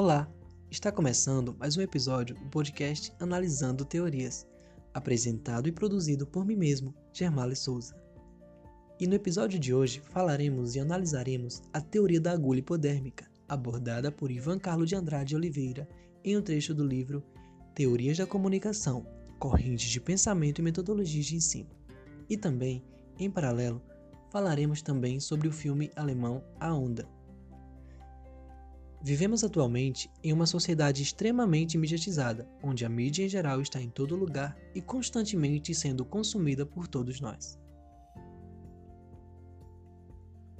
Olá, está começando mais um episódio do podcast Analisando Teorias, apresentado e produzido por mim mesmo, Germale Souza. E no episódio de hoje falaremos e analisaremos a teoria da agulha hipodérmica, abordada por Ivan Carlos de Andrade Oliveira em um trecho do livro Teorias da Comunicação, Correntes de Pensamento e Metodologias de Ensino. E também, em paralelo, falaremos também sobre o filme alemão A Onda. Vivemos atualmente em uma sociedade extremamente mediatizada, onde a mídia em geral está em todo lugar e constantemente sendo consumida por todos nós.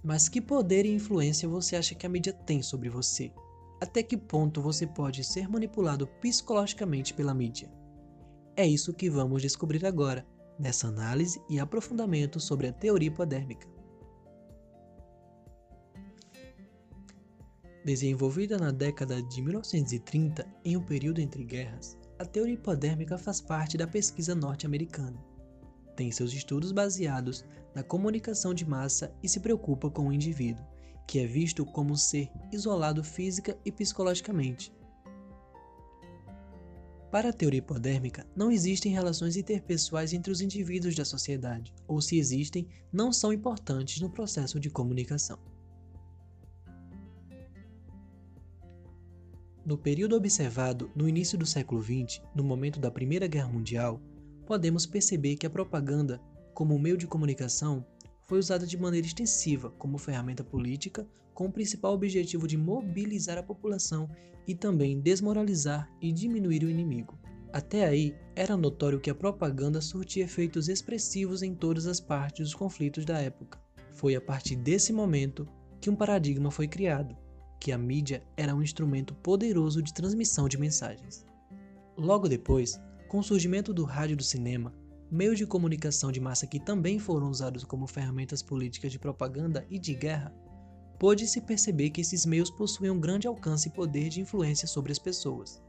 Mas que poder e influência você acha que a mídia tem sobre você? Até que ponto você pode ser manipulado psicologicamente pela mídia? É isso que vamos descobrir agora, nessa análise e aprofundamento sobre a teoria hipodérmica. Desenvolvida na década de 1930, em um período entre guerras, a teoria hipodérmica faz parte da pesquisa norte-americana. Tem seus estudos baseados na comunicação de massa e se preocupa com o indivíduo, que é visto como um ser isolado física e psicologicamente. Para a teoria hipodérmica, não existem relações interpessoais entre os indivíduos da sociedade, ou se existem, não são importantes no processo de comunicação. No período observado no início do século XX, no momento da Primeira Guerra Mundial, podemos perceber que a propaganda, como meio de comunicação, foi usada de maneira extensiva como ferramenta política, com o principal objetivo de mobilizar a população e também desmoralizar e diminuir o inimigo. Até aí, era notório que a propaganda surtia efeitos expressivos em todas as partes dos conflitos da época. Foi a partir desse momento que um paradigma foi criado, que a mídia era um instrumento poderoso de transmissão de mensagens. Logo depois, com o surgimento do rádio e do cinema, meios de comunicação de massa que também foram usados como ferramentas políticas de propaganda e de guerra, pôde-se perceber que esses meios possuíam um grande alcance e poder de influência sobre as pessoas,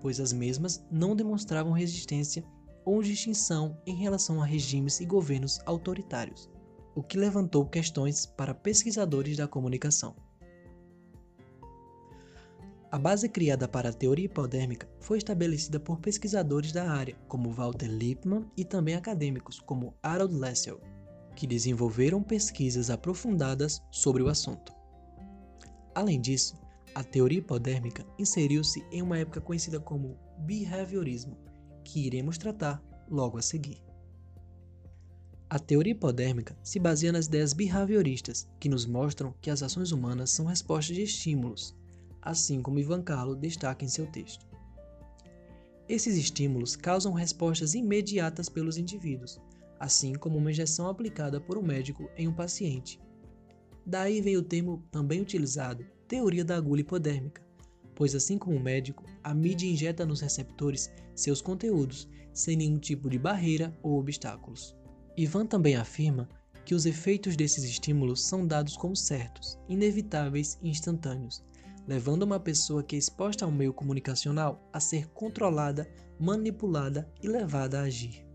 pois as mesmas não demonstravam resistência ou distinção em relação a regimes e governos autoritários, o que levantou questões para pesquisadores da comunicação. A base criada para a teoria hipodérmica foi estabelecida por pesquisadores da área, como Walter Lippmann, e também acadêmicos, como Harold Lessel, que desenvolveram pesquisas aprofundadas sobre o assunto. Além disso, a teoria hipodérmica inseriu-se em uma época conhecida como behaviorismo, que iremos tratar logo a seguir. A teoria hipodérmica se baseia nas ideias behavioristas, que nos mostram que as ações humanas são respostas de estímulos, assim como Ivan Carlo destaca em seu texto. Esses estímulos causam respostas imediatas pelos indivíduos, assim como uma injeção aplicada por um médico em um paciente. Daí vem o termo também utilizado, teoria da agulha hipodérmica, pois assim como o médico, a mídia injeta nos receptores seus conteúdos sem nenhum tipo de barreira ou obstáculos. Ivan também afirma que os efeitos desses estímulos são dados como certos, inevitáveis e instantâneos, levando uma pessoa que é exposta ao meio comunicacional a ser controlada, manipulada e levada a agir.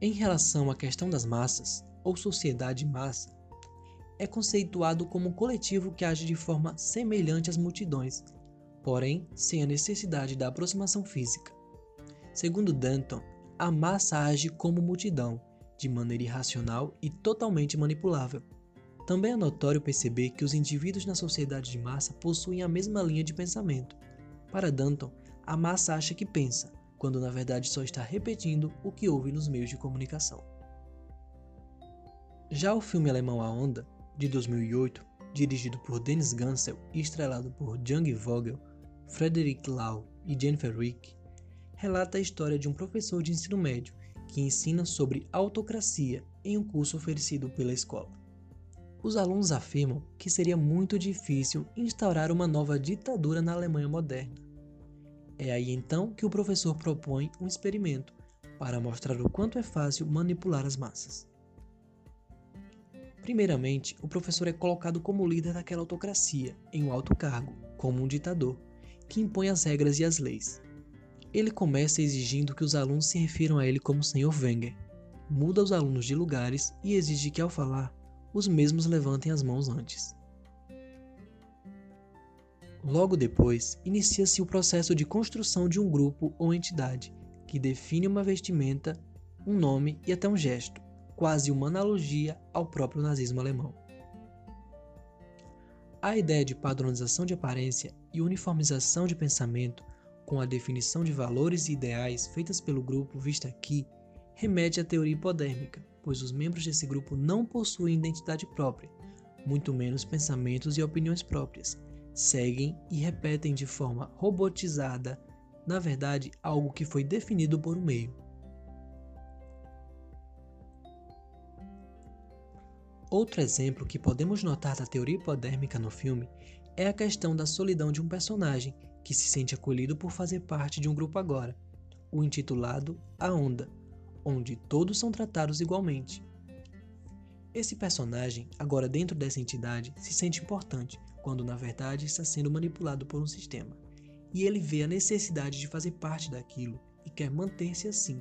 Em relação à questão das massas, ou sociedade massa, é conceituado como um coletivo que age de forma semelhante às multidões, porém sem a necessidade da aproximação física. Segundo Danton, a massa age como multidão, de maneira irracional e totalmente manipulável também é notório perceber que os indivíduos na sociedade de massa possuem a mesma linha de pensamento. Para Danton, a massa acha que pensa, quando na verdade só está repetindo o que ouve nos meios de comunicação. Já o filme alemão A Onda, de 2008, dirigido por Dennis Gansel e estrelado por Jung Vogel, Frederick Lau e Jennifer Rick, relata a história de um professor de ensino médio que ensina sobre autocracia em um curso oferecido pela escola os alunos afirmam que seria muito difícil instaurar uma nova ditadura na Alemanha moderna. É aí então que o professor propõe um experimento para mostrar o quanto é fácil manipular as massas. Primeiramente, o professor é colocado como líder daquela autocracia, em um alto cargo, como um ditador, que impõe as regras e as leis. Ele começa exigindo que os alunos se refiram a ele como Sr. Wenger, muda os alunos de lugares e exige que, ao falar, os mesmos levantem as mãos antes. Logo depois, inicia-se o processo de construção de um grupo ou entidade, que define uma vestimenta, um nome e até um gesto, quase uma analogia ao próprio nazismo alemão. A ideia de padronização de aparência e uniformização de pensamento, com a definição de valores e ideais feitas pelo grupo vista aqui, remete à teoria hipodérmica, pois os membros desse grupo não possuem identidade própria, muito menos pensamentos e opiniões próprias, seguem e repetem de forma robotizada, na verdade, algo que foi definido por um meio. Outro exemplo que podemos notar da teoria hipodérmica no filme é a questão da solidão de um personagem que se sente acolhido por fazer parte de um grupo agora, o intitulado A Onda, onde todos são tratados igualmente. Esse personagem, agora dentro dessa entidade, se sente importante, quando na verdade está sendo manipulado por um sistema. E ele vê a necessidade de fazer parte daquilo e quer manter-se assim.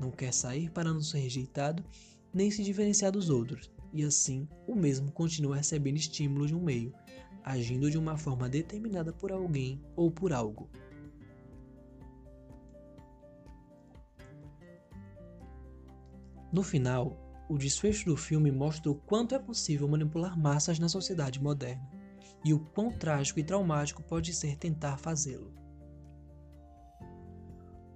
Não quer sair para não ser rejeitado nem se diferenciar dos outros, e assim o mesmo continua recebendo estímulos de um meio, agindo de uma forma determinada por alguém ou por algo. No final, o desfecho do filme mostra o quanto é possível manipular massas na sociedade moderna e o quão trágico e traumático pode ser tentar fazê-lo.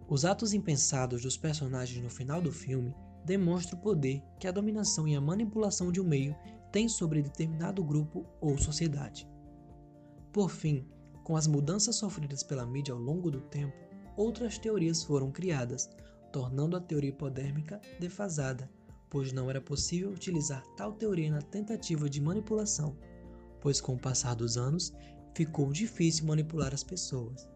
Os atos impensados dos personagens no final do filme demonstra o poder que a dominação e a manipulação de um meio têm sobre determinado grupo ou sociedade. Por fim, com as mudanças sofridas pela mídia ao longo do tempo, outras teorias foram criadas, tornando a teoria hipodérmica defasada, pois não era possível utilizar tal teoria na tentativa de manipulação, pois com o passar dos anos ficou difícil manipular as pessoas.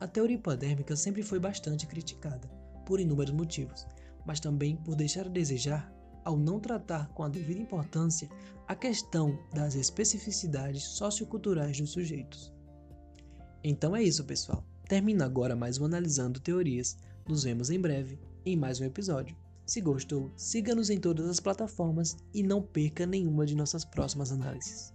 A teoria hipodérmica sempre foi bastante criticada, por inúmeros motivos, mas também por deixar a desejar ao não tratar com a devida importância a questão das especificidades socioculturais dos sujeitos. Então é isso, pessoal. Termina agora mais um Analisando Teorias. Nos vemos em breve em mais um episódio. Se gostou, siga-nos em todas as plataformas e não perca nenhuma de nossas próximas análises.